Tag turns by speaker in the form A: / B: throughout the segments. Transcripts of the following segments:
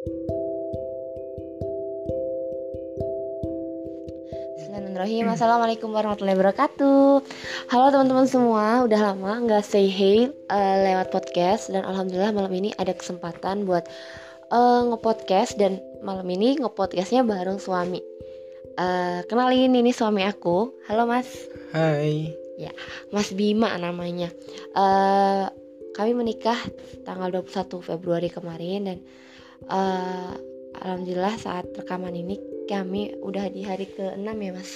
A: Bismillahirrahmanirrahim. Assalamualaikum warahmatullahi wabarakatuh. Halo teman-teman semua Udah lama nggak say hey uh, lewat podcast Dan Alhamdulillah malam ini ada kesempatan buat uh, ngepodcast Dan malam ini ngepodcastnya bareng suami. Uh, Kenalin ini suami aku. Halo mas.
B: Hai.
A: Ya, Mas Bima namanya. Uh, Kami menikah tanggal 21 Februari kemarin Dan uh, Alhamdulillah saat rekaman ini kami udah di hari ke-6 ya mas?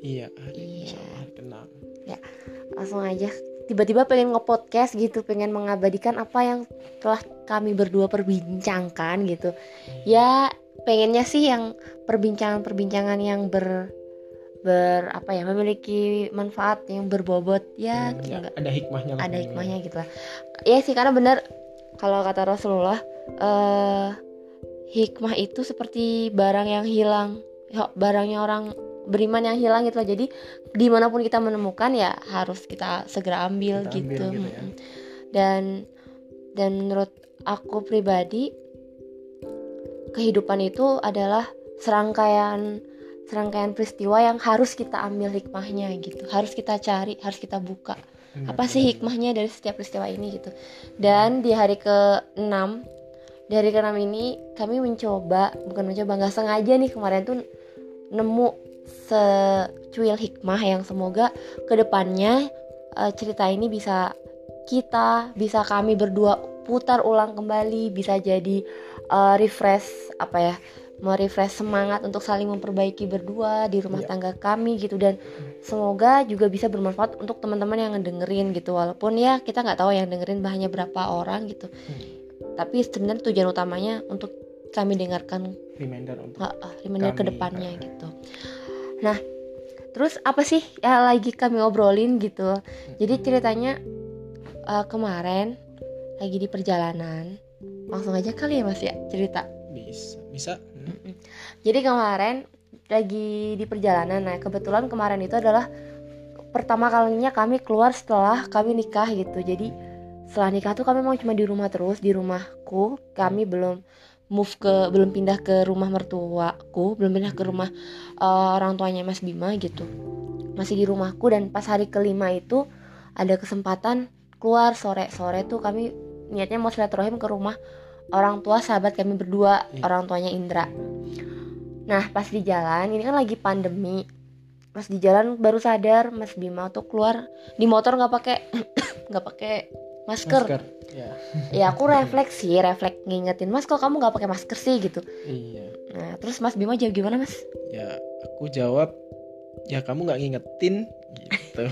B: Iya, hari
A: Iya.
B: hari ke-6.
A: langsung aja. Tiba-tiba pengen nge-podcast gitu pengen mengabadikan apa yang telah kami berdua perbincangkan gitu. Ya pengennya sih yang perbincangan-perbincangan yang ber ber apa ya memiliki manfaat yang berbobot. Ya
B: Hmm, ya,
A: enggak
B: ada hikmahnya
A: ada hikmahnya gitu lah. Ya sih karena bener kalau kata Rasulullah eh hikmah itu seperti barang yang hilang. Ya, barangnya orang beriman yang hilang gitu lah jadi di mana pun kita menemukan ya harus kita segera ambil
B: Kita
A: gitu,
B: ambil gitu. ya.
A: Dan dan menurut aku pribadi kehidupan itu adalah serangkaian serangkaian peristiwa yang harus kita ambil hikmahnya gitu. Harus kita cari harus kita buka. Apa sih hikmahnya dari setiap peristiwa ini gitu? Dan di hari ke-6 hari ke-6 ini kami mencoba bukan mencoba nggak sengaja nih kemarin tuh nemu secuil hikmah yang semoga ke depannya eh, cerita ini bisa kita bisa kami berdua putar ulang kembali bisa jadi eh, refresh apa ya merefresh semangat untuk saling memperbaiki berdua di rumah
B: Iya.
A: tangga kami gitu dan semoga juga bisa bermanfaat untuk teman-teman yang ngedengerin gitu walaupun ya kita nggak tahu yang dengerin hanya berapa orang gitu
B: Hmm.
A: Tapi sebenarnya tujuan utamanya untuk kami dengarkan
B: reminder untuk
A: uh, uh, reminder
B: Kami,
A: ke depannya
B: uh.
A: gitu. Nah terus apa sih ya lagi kami obrolin gitu? Jadi ceritanya uh, kemarin lagi di perjalanan. Langsung aja kali ya mas ya cerita.
B: Bisa bisa. Hmm.
A: Jadi kemarin lagi di perjalanan, nah kebetulan kemarin itu adalah pertama kalinya kami keluar setelah kami nikah gitu. Jadi setelah nikah tuh kami mau cuma di rumah terus di rumahku. Kami belum move ke belum pindah ke rumah mertuaku, belum pindah ke rumah eh, orang tuanya Mas Bima gitu. Masih di rumahku dan pas hari kelima itu ada kesempatan keluar sore-sore tuh kami niatnya mau silaturahim ke rumah orang tua sahabat kami berdua,
B: Iya.
A: orang tuanya Indra. Nah, pas di jalan, ini kan lagi pandemi. Pas di jalan baru sadar Mas Bima tuh keluar di motor nggak pakai nggak pakai masker.
B: masker ya
A: Ya aku refleks sih, refleks ngingetin Mas kok kamu nggak pakai masker sih gitu.
B: iya
A: Nah, terus Mas Bima jawab gimana Mas?
B: ya aku jawab ya kamu nggak ngingetin gitu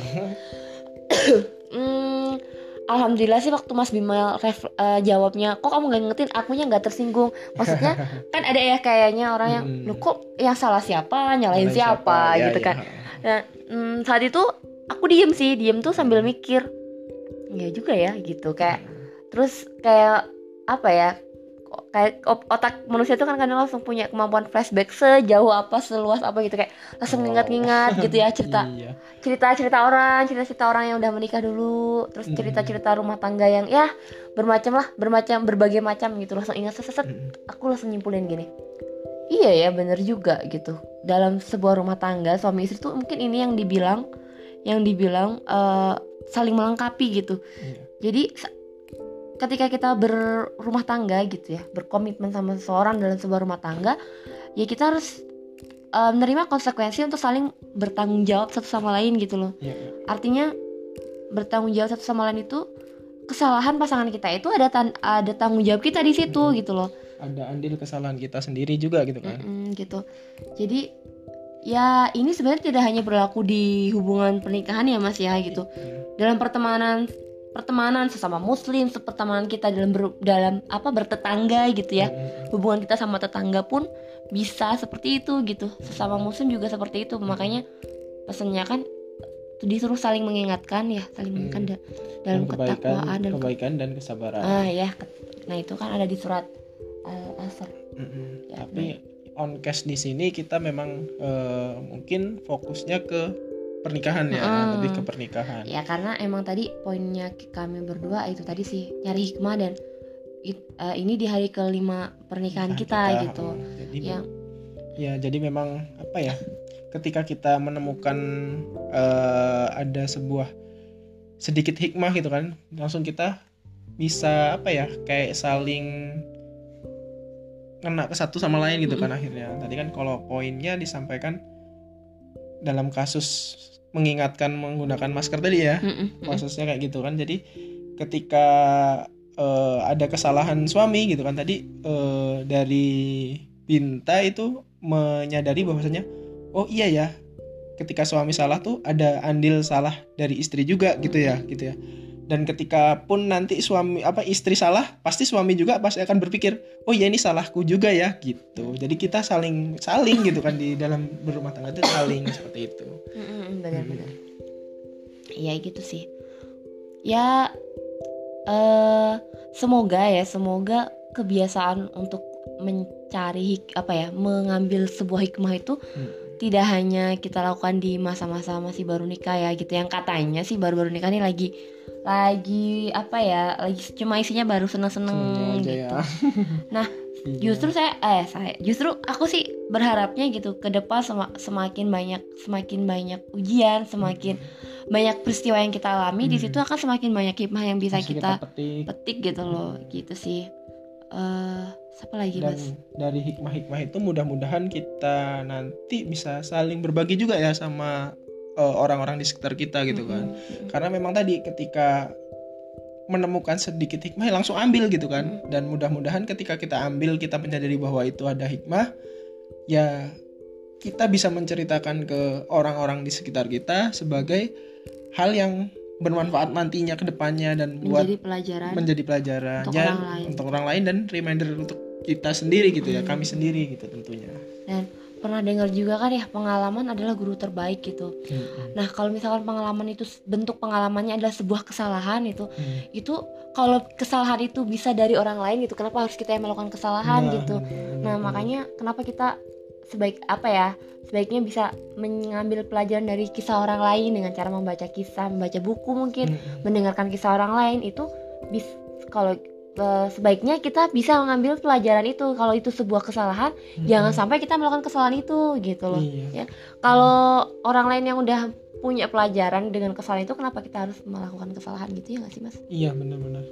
A: Hmm, Alhamdulillah sih waktu Mas Bima ref- eh, jawabnya kok kamu nggak ngingetin akunya nggak tersinggung maksudnya kan ada ya kayaknya orang yang
B: Hmm.
A: lu kok yang salah siapa nyalahin
B: Nyalain
A: siapa,
B: Ya,
A: gitu
B: ya.
A: kan Nah, mm, saat itu aku diem sih, diem tuh sambil mikir. Ya juga ya gitu. Kayak terus kayak apa ya? Kayak otak manusia tuh kan kadang langsung punya kemampuan flashback sejauh apa, seluas apa gitu. Kayak langsung
B: Wow.
A: ngingat-ngingat gitu ya cerita
B: iya.
A: cerita-cerita orang, cerita-cerita orang yang udah menikah dulu, terus
B: Mm.
A: cerita-cerita rumah tangga yang ya bermacam lah, bermacam berbagai macam gitu. Langsung ingat seset aku langsung nyimpulin gini. Iya ya bener juga gitu. Dalam sebuah rumah tangga suami istri tuh mungkin ini yang dibilang yang dibilang eh, saling melengkapi gitu
B: Iya.
A: jadi ketika kita berumah tangga gitu ya berkomitmen sama seseorang dalam sebuah rumah tangga ya kita harus eh, menerima konsekuensi untuk saling bertanggung jawab satu sama lain gitu loh
B: Iya, iya.
A: artinya bertanggung jawab satu sama lain itu kesalahan pasangan kita itu ada tan- ada tanggung jawab kita di situ
B: Mhm.
A: gitu loh
B: ada andil kesalahan kita sendiri juga gitu kan
A: Mm-mm, gitu. Jadi ya ini sebenarnya tidak hanya berlaku di hubungan pernikahan ya Mas ya gitu. Dalam pertemanan pertemanan sesama muslim, pertemanan kita dalam ber- dalam apa bertetangga gitu ya.
B: Mm-mm.
A: Hubungan kita sama tetangga pun bisa seperti itu gitu. Sesama muslim juga seperti itu. Makanya pesannya kan disuruh saling mengingatkan ya, saling mengingatkan da- dalam
B: Dan kebaikan
A: ketakwaan dan ke-
B: kebaikan dan kesabaran
A: ah ya. Nah, itu kan ada di surat Al-Asr.
B: Mm-mm.
A: Ya,
B: Tapi on cast di sini kita memang eh, mungkin fokusnya ke pernikahan ya,
A: Mm.
B: lebih ke pernikahan.
A: ya karena emang tadi poinnya kami berdua itu tadi sih nyari hikmah dan it- eh, ini di hari kelima pernikahan
B: Nah,
A: kita, gitu
B: oh, jadi
A: yang
B: ya jadi memang apa ya ketika kita menemukan eh, ada sebuah sedikit hikmah gitu kan langsung kita bisa apa ya kayak saling kena ke satu sama lain gitu kan akhirnya. Tadi kan kalau poinnya disampaikan dalam kasus mengingatkan menggunakan masker tadi ya kasusnya kayak gitu kan. Jadi ketika eh, ada kesalahan suami gitu kan tadi eh, dari Binta itu menyadari bahwasanya oh iya ya ketika suami salah tuh ada andil salah dari istri juga gitu ya gitu ya dan ketika pun nanti suami apa istri salah pasti suami juga pasti akan berpikir oh ya ini salahku juga ya gitu. Jadi kita saling saling gitu kan di dalam berumah tangga itu saling seperti itu.
A: Benar-benar iya gitu sih. Ya eh semoga ya semoga kebiasaan untuk mencari hik- apa ya mengambil sebuah hikmah itu
B: Hmm.
A: Tidak hanya kita lakukan di masa-masa masih baru nikah ya gitu. Yang katanya sih baru-baru nikah nih lagi lagi apa ya lagi cuma isinya baru seneng-seneng gitu.
B: ya.
A: Nah,
B: Iya.
A: justru saya eh saya justru aku sih berharapnya gitu ke depan sema- semakin banyak semakin banyak ujian semakin banyak peristiwa yang kita alami di
B: Hmm.
A: situ akan semakin banyak hikmah yang bisa
B: Bisa
A: kita
B: petik.
A: petik gitu loh gitu sih eh siapa lagi
B: dan
A: mas?
B: dari hikmah-hikmah itu mudah-mudahan kita nanti bisa saling berbagi juga ya sama eh, orang-orang di sekitar kita gitu kan.
A: Mm-mm.
B: karena memang tadi ketika menemukan sedikit hikmah ya langsung ambil gitu kan. Dan mudah-mudahan ketika kita ambil kita menyadari bahwa itu ada hikmah ya kita bisa menceritakan ke orang-orang di sekitar kita sebagai hal yang bermanfaat nantinya ke depannya dan buat
A: menjadi pelajaran
B: menjadi pelajaran
A: Untuk
B: ya,
A: orang lain.
B: untuk orang lain dan reminder untuk kita sendiri gitu ya
A: Hmm.
B: kami sendiri gitu tentunya
A: dan pernah dengar juga kan ya pengalaman adalah guru terbaik gitu nah kalau misalkan pengalaman itu bentuk pengalamannya adalah sebuah kesalahan itu
B: Hmm.
A: itu kalau kesalahan itu bisa dari orang lain gitu kenapa harus kita yang melakukan kesalahan
B: Nah,
A: gitu nah
B: benar.
A: makanya kenapa kita sebaik apa ya sebaiknya bisa mengambil pelajaran dari kisah orang lain dengan cara membaca kisah membaca buku mungkin
B: Hmm.
A: mendengarkan kisah orang lain itu bis kalau eh, sebaiknya kita bisa mengambil pelajaran itu kalau itu sebuah kesalahan
B: Hmm.
A: jangan sampai kita melakukan kesalahan itu gitu loh
B: Iya.
A: kalau orang lain yang udah punya pelajaran dengan kesalahan itu kenapa kita harus melakukan kesalahan gitu ya nggak sih mas
B: Iya benar-benar.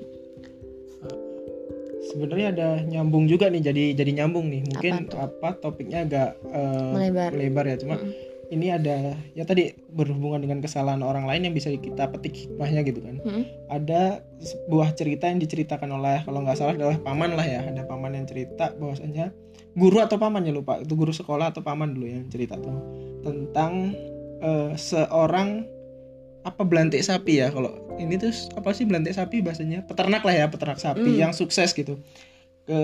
B: Sebenarnya ada nyambung juga nih jadi jadi nyambung nih. Mungkin
A: Apa
B: apa, topiknya agak eh,
A: Melebar.
B: melebar ya. Cuma
A: Mm-mm.
B: ini ada ya tadi berhubungan dengan kesalahan orang lain yang bisa kita petik hikmahnya gitu kan.
A: Mm-mm.
B: Ada sebuah cerita yang diceritakan oleh kalau nggak salah adalah paman lah ya. Ada paman yang cerita bahwasanya guru atau paman ya lupa itu guru sekolah atau paman dulu yang cerita tuh tentang eh, seorang apa belantik sapi ya kalau ini tuh apa sih belantik sapi bahasanya peternak lah ya peternak sapi
A: Hmm.
B: yang sukses gitu ke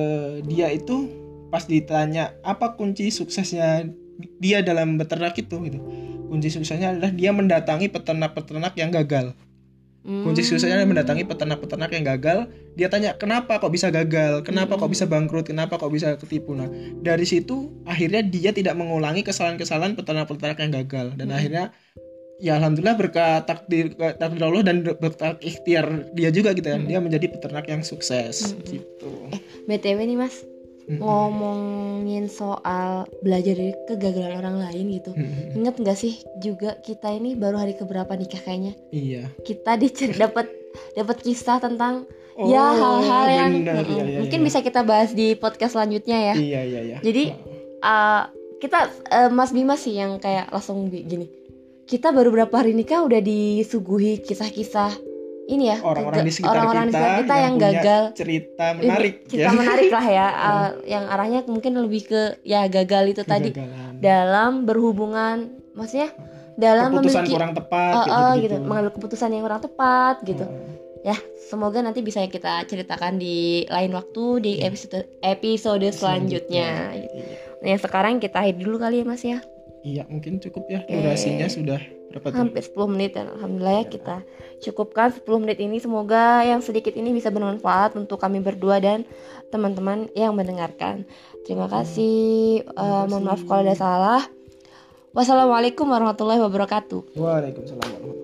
B: dia itu pas ditanya apa kunci suksesnya dia dalam beternak itu gitu kunci suksesnya adalah dia mendatangi peternak-peternak yang gagal kunci
A: Hmm.
B: suksesnya adalah mendatangi peternak-peternak yang gagal dia tanya kenapa kok bisa gagal kenapa kok
A: Hmm.
B: bisa bangkrut kenapa kok bisa ketipu nah dari situ akhirnya dia tidak mengulangi kesalahan-kesalahan peternak-peternak yang gagal dan
A: Hmm.
B: akhirnya ya alhamdulillah berkat takdir takdir Allah dan berkat ikhtiar dia juga gitu kan
A: Hmm.
B: dia menjadi peternak yang sukses
A: Hmm.
B: gitu
A: btw nih mas
B: Hmm.
A: ngomongin soal belajar dari kegagalan orang lain gitu
B: Hmm.
A: inget nggak sih juga kita ini baru hari keberapa nikah kayaknya
B: iya
A: kita dapat dapat kisah tentang
B: Oh,
A: ya hal-hal yang
B: benar,
A: Mm-mm.
B: iya, iya,
A: mungkin
B: iya.
A: bisa kita bahas di podcast selanjutnya ya
B: iya iya iya
A: Jadi, uh, kita uh, Mas Bima sih yang kayak langsung gini kita baru berapa hari nikah udah disuguhi kisah-kisah ini ya
B: orang-orang di sekitar
A: orang-orang
B: kita,
A: di sekitar kita yang,
B: punya
A: gagal
B: cerita menarik
A: cerita
B: ya.
A: menarik lah ya uh, yang arahnya mungkin lebih ke ya gagal itu tadi
B: Kegagalan.
A: dalam berhubungan maksudnya dalam
B: keputusan
A: memiliki
B: kurang tepat
A: uh, uh,
B: gitu,
A: gitu mengambil keputusan yang kurang tepat gitu
B: Heeh.
A: ya semoga nanti bisa kita ceritakan di lain waktu di
B: Iya.
A: episode episode selanjutnya gitu.
B: Iya.
A: Nah, yang sekarang kita akhiri dulu kali ya Mas ya
B: Iya, mungkin cukup ya.
A: Oke.
B: Durasinya sudah berapa tuh?
A: hampir 10 menit dan alhamdulillah ya kita cukupkan 10 menit ini. Semoga yang sedikit ini bisa bermanfaat untuk kami berdua dan teman-teman yang mendengarkan. Terima kasih. Eh, mohon maaf kalau ada salah. Wassalamualaikum warahmatullahi wabarakatuh.
B: Waalaikumsalam warahmatullahi